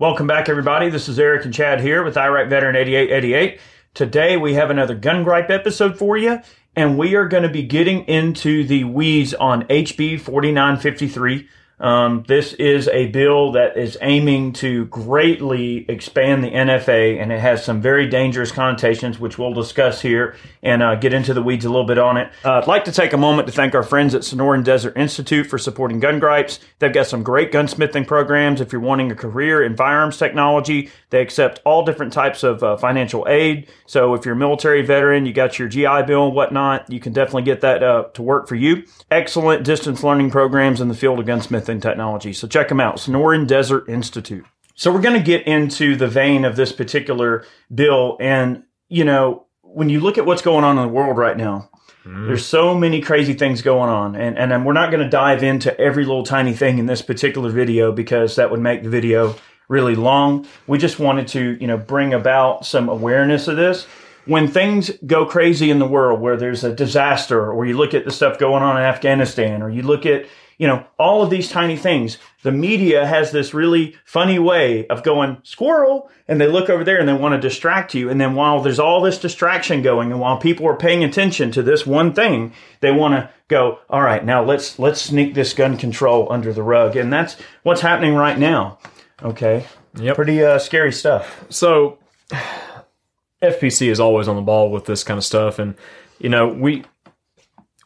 Welcome back, everybody. This is Eric and Chad here with Iraq Veteran 8888. Today we have another gun gripe episode for you, and we are going to be getting into the weeds on HB 4953. Um, this is a bill that is aiming to greatly expand the NFA, and it has some very dangerous connotations, which we'll discuss here and uh, get into the weeds a little bit on it. Uh, I'd like to take a moment to thank our friends at Sonoran Desert Institute for supporting Gun Gripes. They've got some great gunsmithing programs if you're wanting a career in firearms technology. They accept all different types of uh, financial aid. So if you're a military veteran, you got your GI Bill and whatnot, you can definitely get that uh, to work for you. Excellent distance learning programs in the field of gunsmithing technology. So check them out, Sonoran Desert Institute. So we're going to get into the vein of this particular bill. And, you know, when you look at what's going on in the world right now, mm. there's so many crazy things going on. And, and we're not going to dive into every little tiny thing in this particular video because that would make the video really long. We just wanted to, you know, bring about some awareness of this. When things go crazy in the world, where there's a disaster, or you look at the stuff going on in Afghanistan, or you look at, you know, all of these tiny things, the media has this really funny way of going squirrel, and they look over there and they want to distract you. And then while there's all this distraction going, and while people are paying attention to this one thing, they want to go, all right, now let's let's sneak this gun control under the rug, and that's what's happening right now. Okay. Yep. Pretty uh, scary stuff. So, FPC is always on the ball with this kind of stuff, and you know we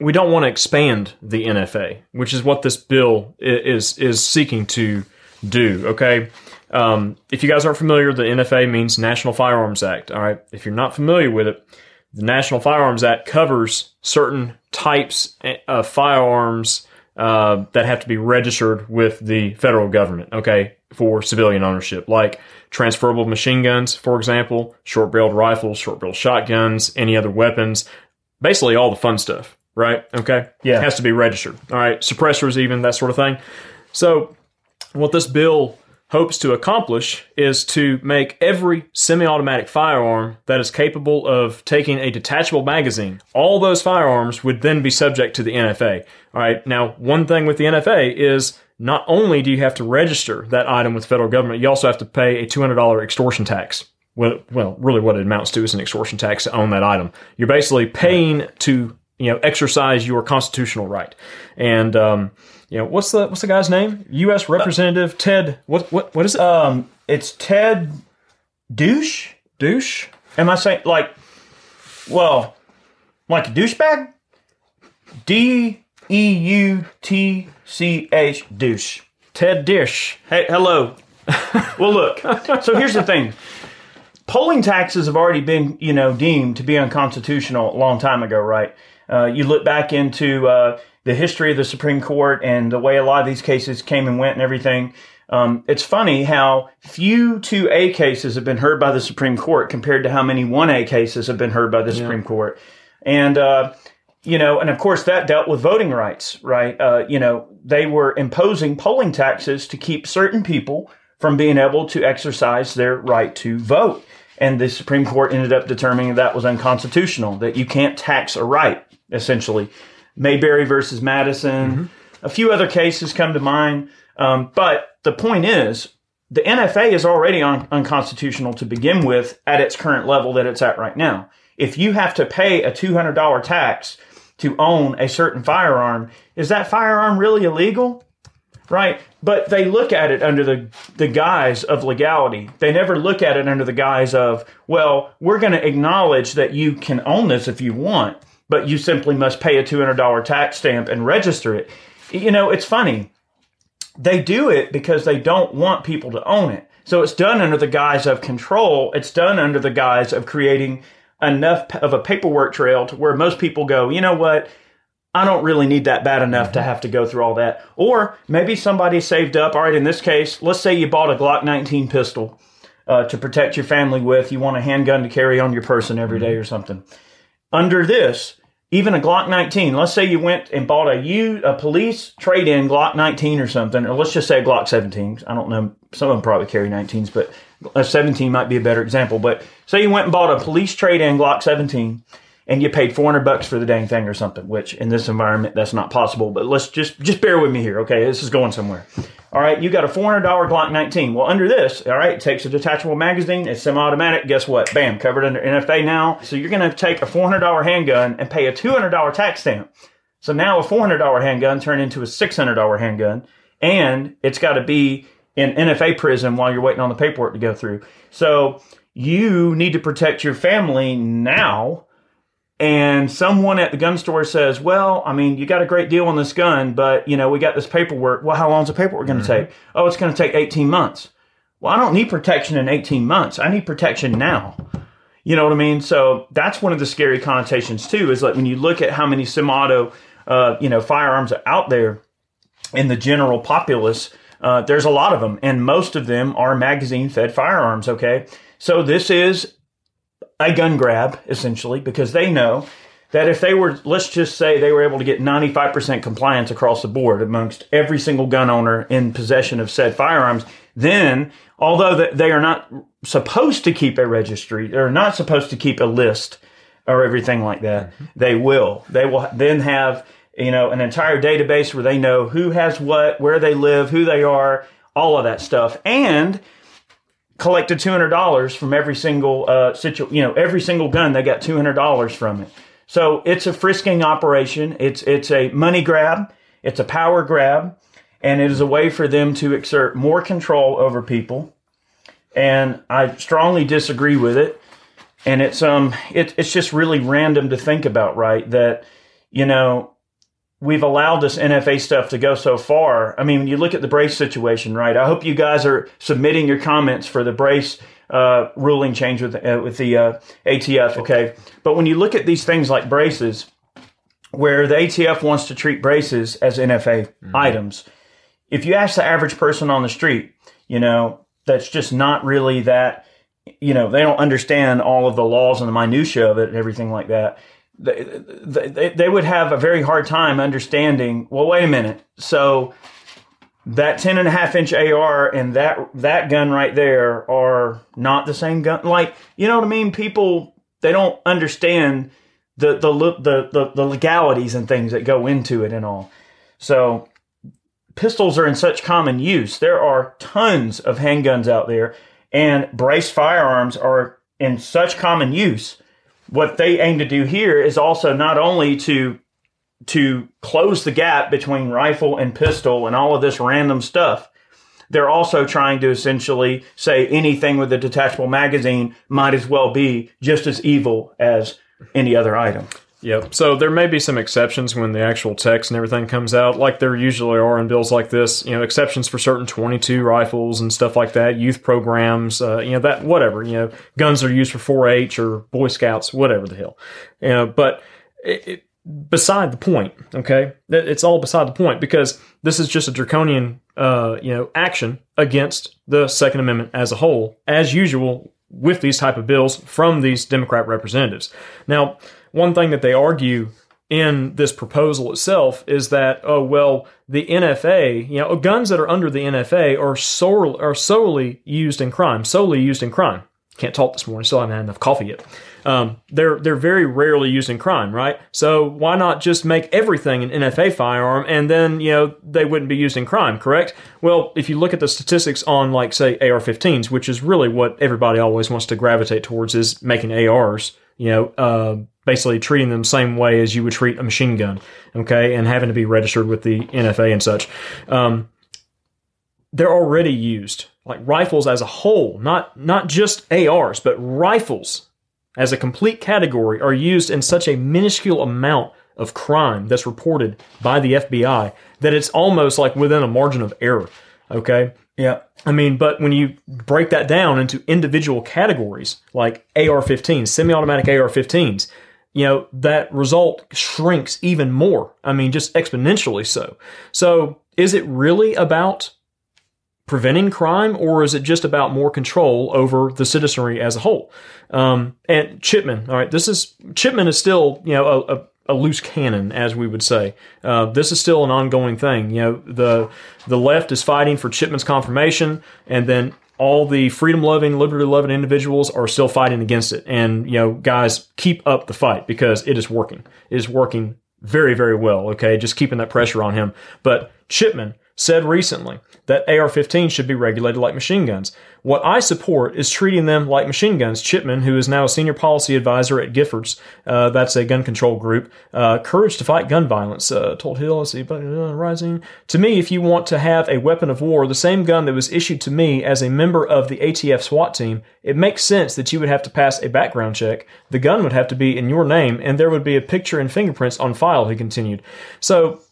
we don't want to expand the NFA, which is what this bill is is seeking to do. Okay. Um, if you guys aren't familiar, the NFA means National Firearms Act. All right. If you're not familiar with it, the National Firearms Act covers certain types of firearms uh, that have to be registered with the federal government. Okay for civilian ownership, like transferable machine guns, for example, short barreled rifles, short barreled shotguns, any other weapons, basically all the fun stuff, right? Okay. Yeah. It has to be registered. All right. Suppressors, even that sort of thing. So, what this bill hopes to accomplish is to make every semi automatic firearm that is capable of taking a detachable magazine, all those firearms would then be subject to the NFA. All right. Now, one thing with the NFA is not only do you have to register that item with the federal government, you also have to pay a $200 extortion tax. Well, well, really what it amounts to is an extortion tax to own that item. You're basically paying to, you know, exercise your constitutional right. And, um, you know, what's the, what's the guy's name? U.S. Representative uh, Ted, what, what, what is it? Um, it's Ted Douche? Douche? Am I saying, like, well, like a douchebag? D E U T C H douche. Ted Dish. Hey, hello. well, look. So here's the thing. Polling taxes have already been, you know, deemed to be unconstitutional a long time ago, right? Uh, you look back into uh, the history of the Supreme Court and the way a lot of these cases came and went and everything. Um, it's funny how few 2A cases have been heard by the Supreme Court compared to how many 1A cases have been heard by the yeah. Supreme Court. And, uh, you know, and of course that dealt with voting rights, right? Uh, you know, they were imposing polling taxes to keep certain people from being able to exercise their right to vote. And the Supreme Court ended up determining that was unconstitutional, that you can't tax a right, essentially. Mayberry versus Madison, mm-hmm. a few other cases come to mind. Um, but the point is, the NFA is already un- unconstitutional to begin with at its current level that it's at right now. If you have to pay a $200 tax to own a certain firearm, is that firearm really illegal? Right? But they look at it under the, the guise of legality. They never look at it under the guise of, well, we're going to acknowledge that you can own this if you want, but you simply must pay a $200 tax stamp and register it. You know, it's funny. They do it because they don't want people to own it. So it's done under the guise of control. It's done under the guise of creating enough of a paperwork trail to where most people go, you know what? I don't really need that bad enough to have to go through all that. Or maybe somebody saved up. All right, in this case, let's say you bought a Glock 19 pistol uh, to protect your family with. You want a handgun to carry on your person every day or something. Under this, even a Glock 19, let's say you went and bought a U, a police trade in Glock 19 or something, or let's just say a Glock 17. I don't know. Some of them probably carry 19s, but a 17 might be a better example. But say you went and bought a police trade in Glock 17 and you paid 400 bucks for the dang thing or something, which in this environment, that's not possible. But let's just, just bear with me here. Okay. This is going somewhere. All right. You got a $400 Glock 19. Well, under this, all right, it takes a detachable magazine. It's semi-automatic. Guess what? Bam, covered under NFA now. So you're going to take a $400 handgun and pay a $200 tax stamp. So now a $400 handgun turned into a $600 handgun and it's got to be in NFA prison while you're waiting on the paperwork to go through. So you need to protect your family now. And someone at the gun store says, "Well, I mean, you got a great deal on this gun, but you know, we got this paperwork. Well, how long's the paperwork going to take? Oh, it's going to take 18 months. Well, I don't need protection in 18 months. I need protection now. You know what I mean? So that's one of the scary connotations too. Is like when you look at how many semi-auto, uh, you know, firearms are out there in the general populace. Uh, there's a lot of them, and most of them are magazine-fed firearms. Okay, so this is a gun grab essentially because they know that if they were, let's just say they were able to get 95% compliance across the board amongst every single gun owner in possession of said firearms, then although they are not supposed to keep a registry, they're not supposed to keep a list or everything like that, mm-hmm. they will. They will then have, you know, an entire database where they know who has what, where they live, who they are, all of that stuff. And collected two hundred dollars from every single uh, situ- you know every single gun they got two hundred dollars from it. So it's a frisking operation. It's it's a money grab. It's a power grab, and it is a way for them to exert more control over people. And I strongly disagree with it. And it's um it, it's just really random to think about, right? That you know we've allowed this NFA stuff to go so far. I mean, when you look at the brace situation, right? I hope you guys are submitting your comments for the brace uh, ruling change with uh, with the uh, ATF. Okay, but when you look at these things like braces, where the ATF wants to treat braces as NFA mm-hmm. items, if you ask the average person on the street, you know, that's just not really that. You know, they don't understand all of the laws and the minutia of it and everything like that they, they, they would have a very hard time understanding, well, wait a minute. So that 10 and a half inch AR and that, that gun right there are not the same gun. Like, you know what I mean? People, they don't understand the, the, the, the, the legalities and things that go into it and all. So pistols are in such common use. There are tons of handguns out there and brace firearms are in such common use what they aim to do here is also not only to to close the gap between rifle and pistol and all of this random stuff. They're also trying to essentially say anything with a detachable magazine might as well be just as evil as any other item. Yep. So there may be some exceptions when the actual text and everything comes out, like there usually are in bills like this. You know, exceptions for certain 22 rifles and stuff like that, youth programs, uh, you know, that whatever. You know, guns are used for 4-H or Boy Scouts, whatever the hell. You know, but it, it, beside the point. Okay, it's all beside the point because this is just a draconian, uh, you know, action against the Second Amendment as a whole, as usual with these type of bills from these Democrat representatives. Now one thing that they argue in this proposal itself is that oh well the NFA you know guns that are under the NFA are solely are solely used in crime solely used in crime. Can't talk this morning still haven't had enough coffee yet. Um, they're they're very rarely used in crime right? So why not just make everything an NFA firearm and then you know they wouldn't be used in crime correct? Well if you look at the statistics on like say AR-15s which is really what everybody always wants to gravitate towards is making ARs you know, uh, basically treating them the same way as you would treat a machine gun, okay, and having to be registered with the NFA and such. Um, they're already used like rifles as a whole, not not just ARs, but rifles as a complete category are used in such a minuscule amount of crime that's reported by the FBI that it's almost like within a margin of error. Okay. Yeah. I mean, but when you break that down into individual categories like AR-15s, semi-automatic AR-15s, you know, that result shrinks even more. I mean, just exponentially so. So, is it really about preventing crime or is it just about more control over the citizenry as a whole? Um, and Chipman, all right, this is Chipman is still, you know, a, a a loose cannon, as we would say. Uh, this is still an ongoing thing. You know, the the left is fighting for Chipman's confirmation, and then all the freedom loving, liberty loving individuals are still fighting against it. And, you know, guys, keep up the fight because it is working. It is working very, very well. Okay. Just keeping that pressure on him. But Chipman said recently that AR 15 should be regulated like machine guns. What I support is treating them like machine guns. Chipman, who is now a senior policy advisor at Giffords, uh, that's a gun control group, uh, Courage to Fight Gun Violence, uh, told Hill, let's see, uh, Rising. To me, if you want to have a weapon of war, the same gun that was issued to me as a member of the ATF SWAT team, it makes sense that you would have to pass a background check. The gun would have to be in your name, and there would be a picture and fingerprints on file, he continued. So,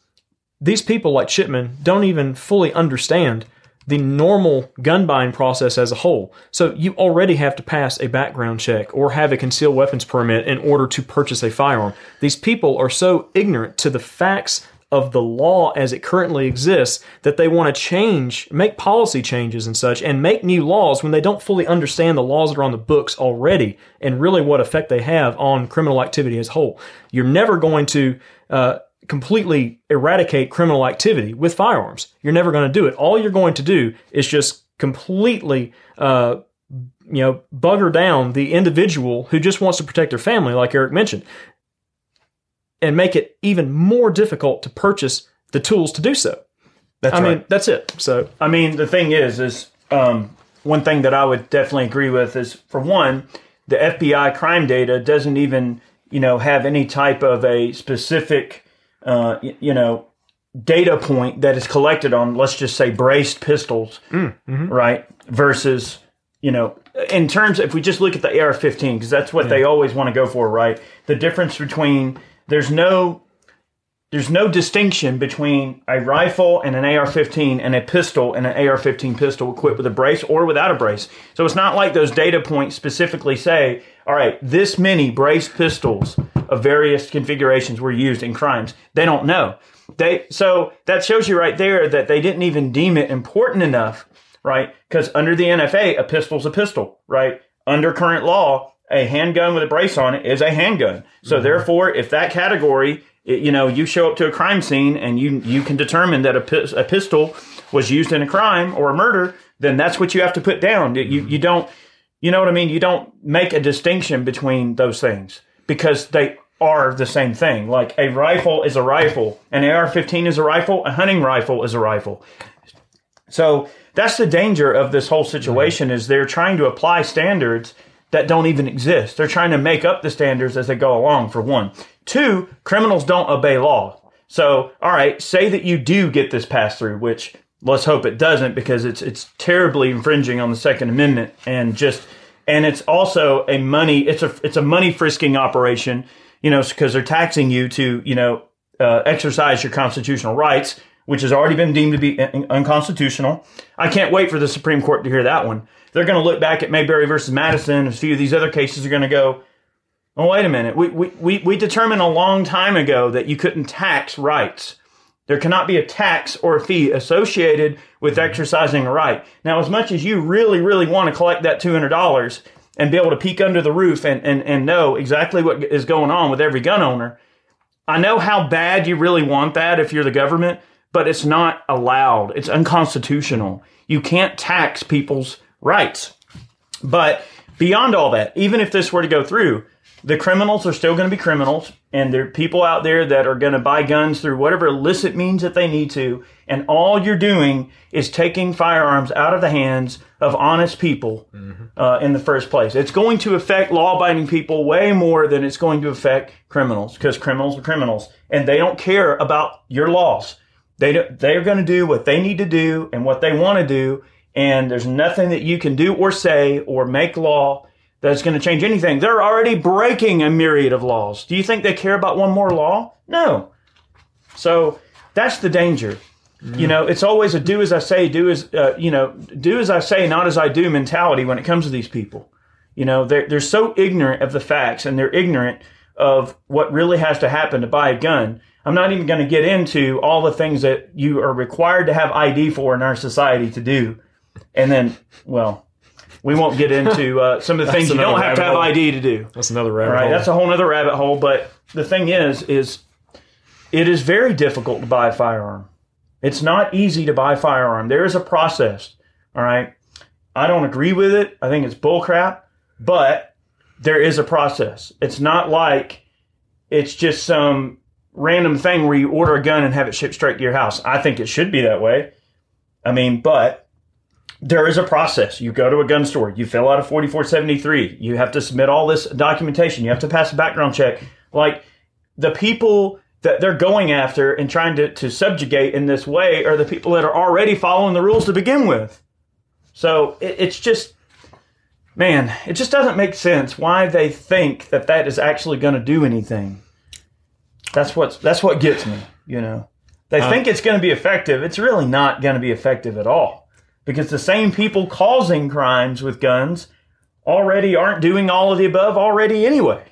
these people like Chipman don't even fully understand the normal gun buying process as a whole. So you already have to pass a background check or have a concealed weapons permit in order to purchase a firearm. These people are so ignorant to the facts of the law as it currently exists that they want to change, make policy changes and such, and make new laws when they don't fully understand the laws that are on the books already and really what effect they have on criminal activity as a whole. You're never going to uh, completely eradicate criminal activity with firearms. You're never going to do it. All you're going to do is just completely, uh, you know, bugger down the individual who just wants to protect their family, like Eric mentioned, and make it even more difficult to purchase the tools to do so. That's I right. mean, that's it. So, I mean, the thing is, is um, one thing that I would definitely agree with is, for one, the FBI crime data doesn't even, you know, have any type of a specific, uh, you know, data point that is collected on, let's just say, braced pistols, right? Versus, you know, in terms, if we just look at the AR-15, because that's what they always want to go for, right? The difference between there's no there's no distinction between a rifle and an AR-15 and a pistol and an AR-15 pistol equipped with a brace or without a brace. So it's not like those data points specifically say, all right, this many braced pistols of various configurations were used in crimes. They don't know. They so that shows you right there that they didn't even deem it important enough, right? Because under the NFA, a pistol's a pistol, right? Under current law, a handgun with a brace on it is a handgun. So mm-hmm. therefore, if that category, it- you know, you show up to a crime scene and you you can determine that a, pis- a pistol was used in a crime or a murder, then that's what you have to put down. You you don't, you know what I mean? You don't make a distinction between those things because they are the same thing. Like a rifle is a rifle, an AR-15 is a rifle, a hunting rifle is a rifle. So that's the danger of this whole situation is they're trying to apply standards that don't even exist. They're trying to make up the standards as they go along for one. Two, criminals don't obey law. So, all right, say that you do get this pass through, which let's hope it doesn't because it's it's terribly infringing on the second amendment and just and it's also a money it's a it's a money frisking operation, you know, because they're taxing you to, you know, uh, exercise your constitutional rights, which has already been deemed to be unconstitutional. I can't wait for the Supreme Court to hear that one. They're going to look back at Mayberry versus Madison. A few of these other cases are going to go, oh, wait a minute. We, we, we, we determined a long time ago that you couldn't tax rights. There cannot be a tax or a fee associated with mm-hmm. exercising a right. Now, as much as you really, really want to collect that $200 and be able to peek under the roof and, and, and know exactly what is going on with every gun owner, I know how bad you really want that if you're the government, but it's not allowed. It's unconstitutional. You can't tax people's rights. But beyond all that, even if this were to go through, the criminals are still going to be criminals, and there are people out there that are going to buy guns through whatever illicit means that they need to. And all you're doing is taking firearms out of the hands of honest people uh, in the first place. It's going to affect law abiding people way more than it's going to affect criminals because criminals are criminals and they don't care about your laws. They do, they're going to do what they need to do and what they want to do, and there's nothing that you can do or say or make law that's going to change anything. They're already breaking a myriad of laws. Do you think they care about one more law? No. So that's the danger. You know, it's always a do as I say, do as uh, you know, do as I say, not as I do mentality when it comes to these people. You know, they're they're so ignorant of the facts and they're ignorant of what really has to happen to buy a gun. I'm not even going to get into all the things that you are required to have ID for in our society to do. And then, well, we won't get into uh, some of the things you don't have to have hole. ID to do. That's another rabbit Right, hole. that's a whole other rabbit hole. But the thing is, is it is very difficult to buy a firearm. It's not easy to buy a firearm. There is a process. All right. I don't agree with it. I think it's bullcrap, but there is a process. It's not like it's just some random thing where you order a gun and have it shipped straight to your house. I think it should be that way. I mean, but there is a process. You go to a gun store, you fill out a 4473, you have to submit all this documentation, you have to pass a background check. Like the people that they're going after and trying to, to subjugate in this way are the people that are already following the rules to begin with. So it, it's just, man, it just doesn't make sense why they think that that is actually going to do anything. That's what's that's what gets me. You know, they Uh, think it's going to be effective. It's really not going to be effective at all because the same people causing crimes with guns already aren't doing all of the above already anyway.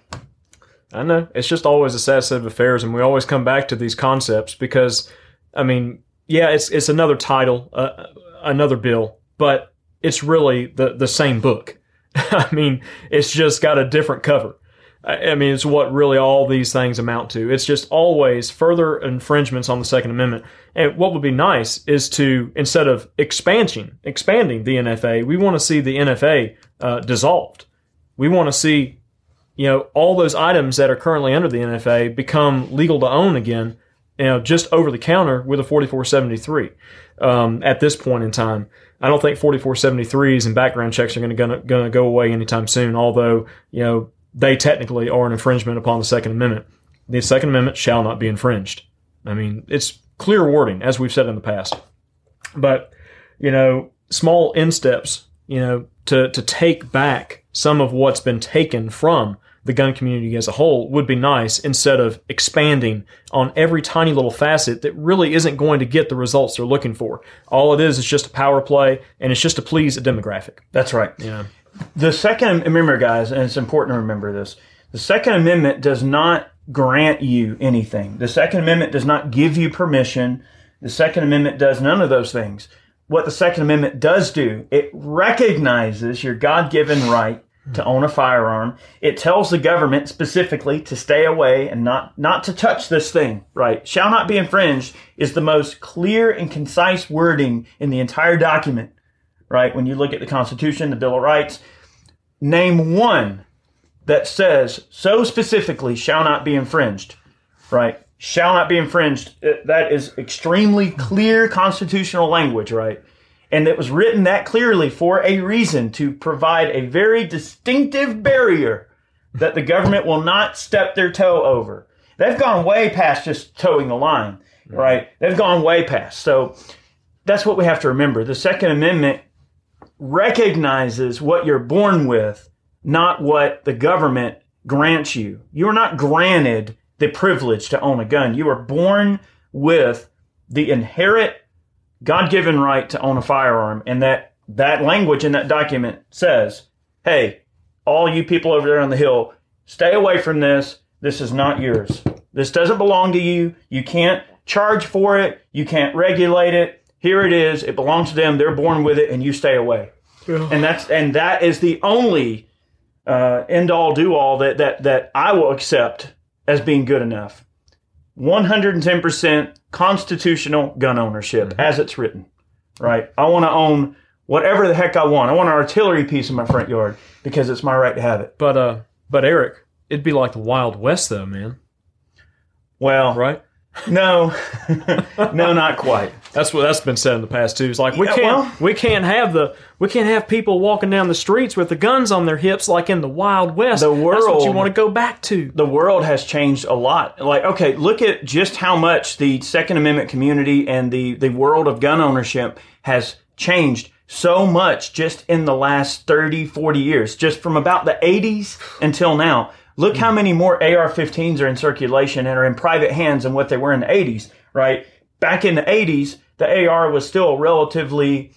I know. It's just always a sad set of affairs, and we always come back to these concepts because, I mean, yeah, it's it's another title, uh, another bill, but it's really the the same book. I mean, it's just got a different cover. I mean, it's what really all these things amount to. It's just always further infringements on the Second Amendment. And what would be nice is to instead of expansion, expanding the NFA, we want to see the NFA uh, dissolved. We want to see you know, all those items that are currently under the NFA become legal to own again, you know, just over the counter with a 4473 um, at this point in time. I don't think 4473s and background checks are going to go away anytime soon. Although you know they technically are an infringement upon the Second Amendment. The Second Amendment shall not be infringed. I mean, it's clear wording as we've said in the past. But you know, small insteps, you know, to to take back some of what's been taken from the gun community as a whole would be nice instead of expanding on every tiny little facet that really isn't going to get the results they're looking for. All it is is just a power play and it's just to please a demographic. That's right. Yeah. The second, remember, guys, and it's important to remember this the Second Amendment does not grant you anything. The Second Amendment does not give you permission. The Second Amendment does none of those things. What the Second Amendment does do, it recognizes your God given right to own a firearm. It tells the government specifically to stay away and not, not to touch this thing, right? Shall not be infringed is the most clear and concise wording in the entire document, right? When you look at the Constitution, the Bill of Rights, name one that says so specifically shall not be infringed, right? Shall not be infringed. Uh, that is extremely clear constitutional language, right? And it was written that clearly for a reason to provide a very distinctive barrier that the government will not step their toe over. They've gone way past just toeing the line, right? They've gone way past. So that's what we have to remember. The Second Amendment recognizes what you're born with, not what the government grants you. You are not granted the privilege to own a gun. You are born with the inherent God-given right to own a firearm, and that that language in that document says, "Hey, all you people over there on the hill, stay away from this. This is not yours. This doesn't belong to you. You can't charge for it. You can't regulate it. Here it is. It belongs to them. They're born with it, and you stay away." And that's and that is the only uh, end all do all that that that I will accept as being good enough. 110% constitutional gun ownership as it's written, right? I want to own whatever the heck I want. I want an artillery piece in my front yard because it's my right to have it. But uh but Eric, it'd be like the Wild West though, man. Well, Right? No, no, not quite. That's what that's been said in the past too. It's like we Yeah, can't well- we can't have the we can't have people walking down the streets with the guns on their hips like in the Wild West. The That's what you want to go back to. the world has changed a lot. Like, okay, look at just how much the Second Amendment community and the, the world of gun ownership has changed so much just in the last 30, 40 years, just from about the 80s until now. Look how hmm. many more AR 15s are in circulation and are in private hands than what they were in the 80s, right? Back in the 80s, the AR was still relatively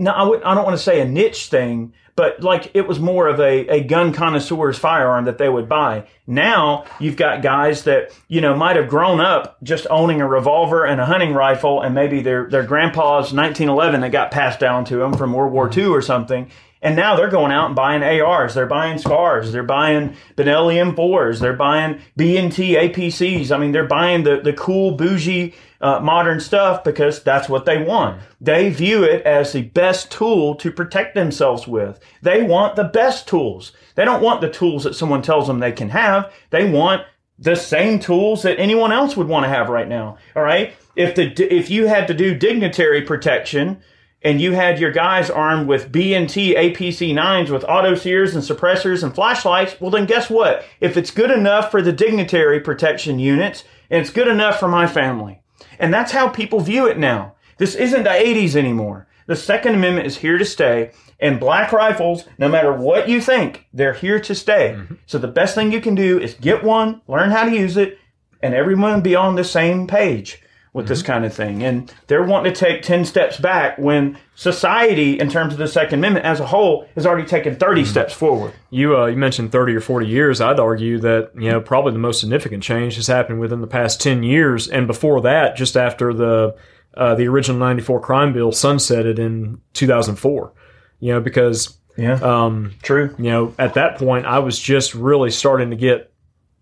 no, I, don't want to say a niche thing, but like it was more of a, a gun connoisseur's firearm that they would buy. Now you've got guys that, you know, might have grown up just owning a revolver and a hunting rifle and maybe their, their grandpa's 1911 that got passed down to them from World War II or something. And now they're going out and buying ARs. They're buying SCARs. They're buying Benelli M4s. They're buying B&T APCs. I mean, they're buying the, the cool, bougie, uh, modern stuff because that's what they want. They view it as the best tool to protect themselves with. They want the best tools. They don't want the tools that someone tells them they can have. They want the same tools that anyone else would want to have right now. All right. If the, if you had to do dignitary protection, and you had your guys armed with B&T APC 9s with auto sears and suppressors and flashlights, well then guess what? If it's good enough for the dignitary protection units, and it's good enough for my family. And that's how people view it now. This isn't the 80s anymore. The Second Amendment is here to stay, and black rifles, no matter what you think, they're here to stay. Mm-hmm. So the best thing you can do is get one, learn how to use it, and everyone be on the same page with mm-hmm. this kind of thing. And they're wanting to take 10 steps back when society, in terms of the Second Amendment as a whole, has already taken 30 mm-hmm. steps forward. You, uh, you mentioned 30 or 40 years. I'd argue that, you know, probably the most significant change has happened within the past 10 years. And before that, just after the, uh, the original 94 crime bill sunsetted in 2004, you know, because yeah. Um, True. You know, at that point, I was just really starting to get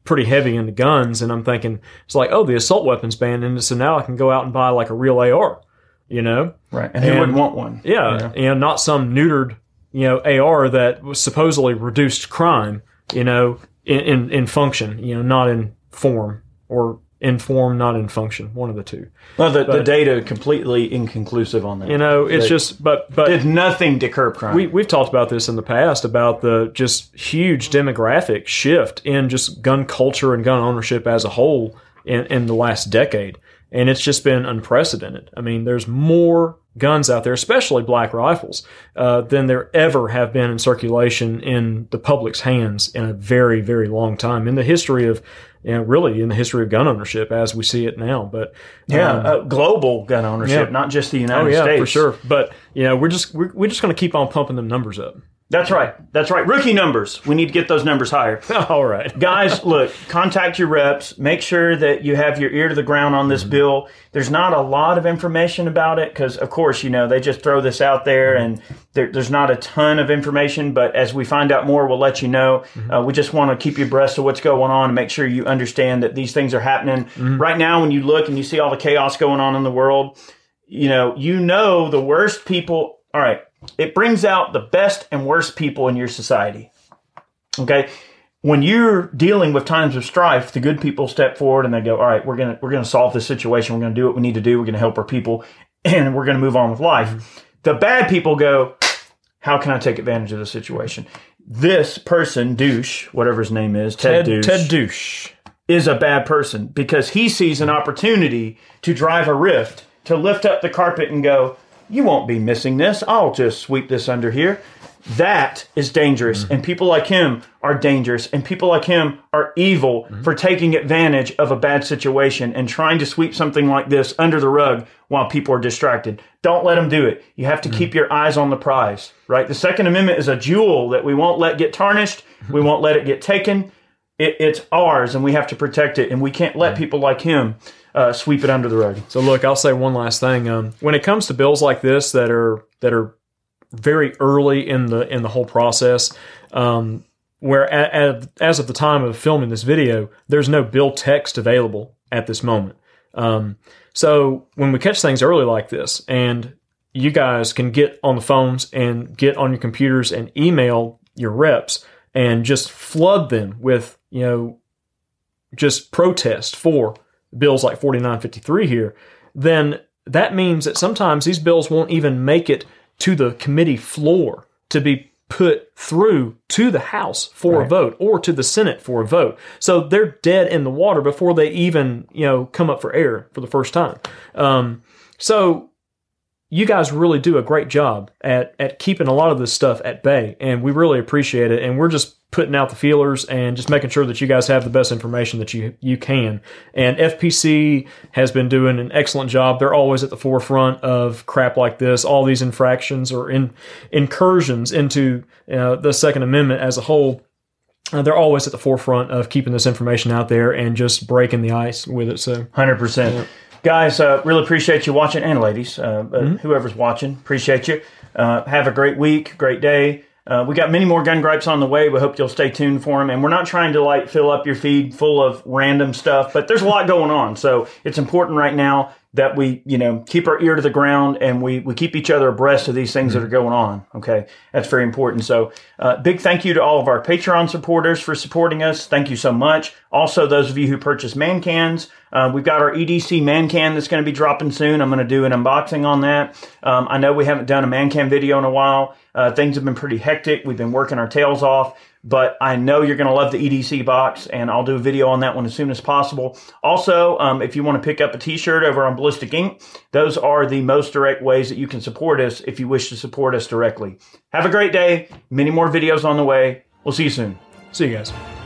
pretty heavy into guns, and I'm thinking it's like, oh, the assault weapons ban, and so now I can go out and buy like a real AR, you know? Right, and, and who wouldn't want one? Yeah, you know? know, not some neutered, you know, AR that was supposedly reduced crime, you know, in, in, in function, you know, not in form or in form, not in function. One of the two. Well, the, but, the data completely inconclusive on that. You know, it's they just but but did nothing to curb crime. We we've talked about this in the past about the just huge demographic shift in just gun culture and gun ownership as a whole in, in the last decade, and it's just been unprecedented. I mean, there's more guns out there, especially black rifles, uh, than there ever have been in circulation in the public's hands in a very, very long time in the history of you know, really in the history of gun ownership as we see it now. But yeah, um, uh, global gun ownership, yeah. not just the United oh, yeah, States, for sure. But you know, we're just we're, we're just going to keep on pumping them numbers up. That's right. That's right. Rookie numbers. We need to get those numbers higher. All right. Guys, look, contact your reps. Make sure that you have your ear to the ground on this mm-hmm. bill. There's not a lot of information about it because, of course, you know, they just throw this out there and there, there's not a ton of information. But as we find out more, we'll let you know. Mm-hmm. Uh, we just want to keep you abreast of what's going on and make sure you understand that these things are happening. Mm-hmm. Right now, when you look and you see all the chaos going on in the world, you know, you know the worst people. All right it brings out the best and worst people in your society. Okay? When you're dealing with times of strife, the good people step forward and they go, "All right, we're going to we're going to solve this situation. We're going to do what we need to do. We're going to help our people and we're going to move on with life." The bad people go, "How can I take advantage of the situation?" This person, douche, whatever his name is, Ted, Ted Douche, Ted Douche, is a bad person because he sees an opportunity to drive a rift, to lift up the carpet and go, you won't be missing this. I'll just sweep this under here. That is dangerous. Mm-hmm. And people like him are dangerous. And people like him are evil mm-hmm. for taking advantage of a bad situation and trying to sweep something like this under the rug while people are distracted. Don't let them do it. You have to mm-hmm. keep your eyes on the prize, right? The Second Amendment is a jewel that we won't let get tarnished. Mm-hmm. We won't let it get taken. It, it's ours and we have to protect it. And we can't let people like him uh, sweep it under the rug. So look, I'll say one last thing. Um, when it comes to bills like this that are that are very early in the in the whole process, um, where at, at, as of the time of filming this video, there's no bill text available at this moment. Um, so when we catch things early like this, and you guys can get on the phones and get on your computers and email your reps and just flood them with you know just protest for bills like 4953 here, then that means that sometimes these bills won't even make it to the committee floor to be put through to the House for right. a vote or to the Senate for a vote. So they're dead in the water before they even, you know, come up for air for the first time. Um, so you guys really do a great job at, at keeping a lot of this stuff at bay, and we really appreciate it. And we're just putting out the feelers and just making sure that you guys have the best information that you you can. And FPC has been doing an excellent job. They're always at the forefront of crap like this. All these infractions or in, incursions into uh, the Second Amendment as a whole. Uh, they're always at the forefront of keeping this information out there and just breaking the ice with it. So, hundred yeah. percent, guys. Uh, really appreciate you watching, and ladies, uh, mm-hmm. whoever's watching, appreciate you. Uh, have a great week, great day. uh, we got many more gun gripes on the way. We hope you'll stay tuned for them. And we're not trying to like fill up your feed full of random stuff, but there's a lot going on. So it's important right now that we, you know, keep our ear to the ground and we, we keep each other abreast of these things that are going on. Okay. That's very important. So, uh, big thank you to all of our Patreon supporters for supporting us. Thank you so much. Also, those of you who purchase man cans, uh, we've got our EDC man can that's going to be dropping soon. I'm going to do an unboxing on that. Um, I know we haven't done a man can video in a while. Uh, things have been pretty hectic. We've been working our tails off but I know you're going to love the EDC box, and I'll do a video on that one as soon as possible. Also, um, if you want to pick up a t-shirt over on Ballistic Ink, those are the most direct ways that you can support us if you wish to support us directly. Have a great day. Many more videos on the way. We'll see you soon. See you guys.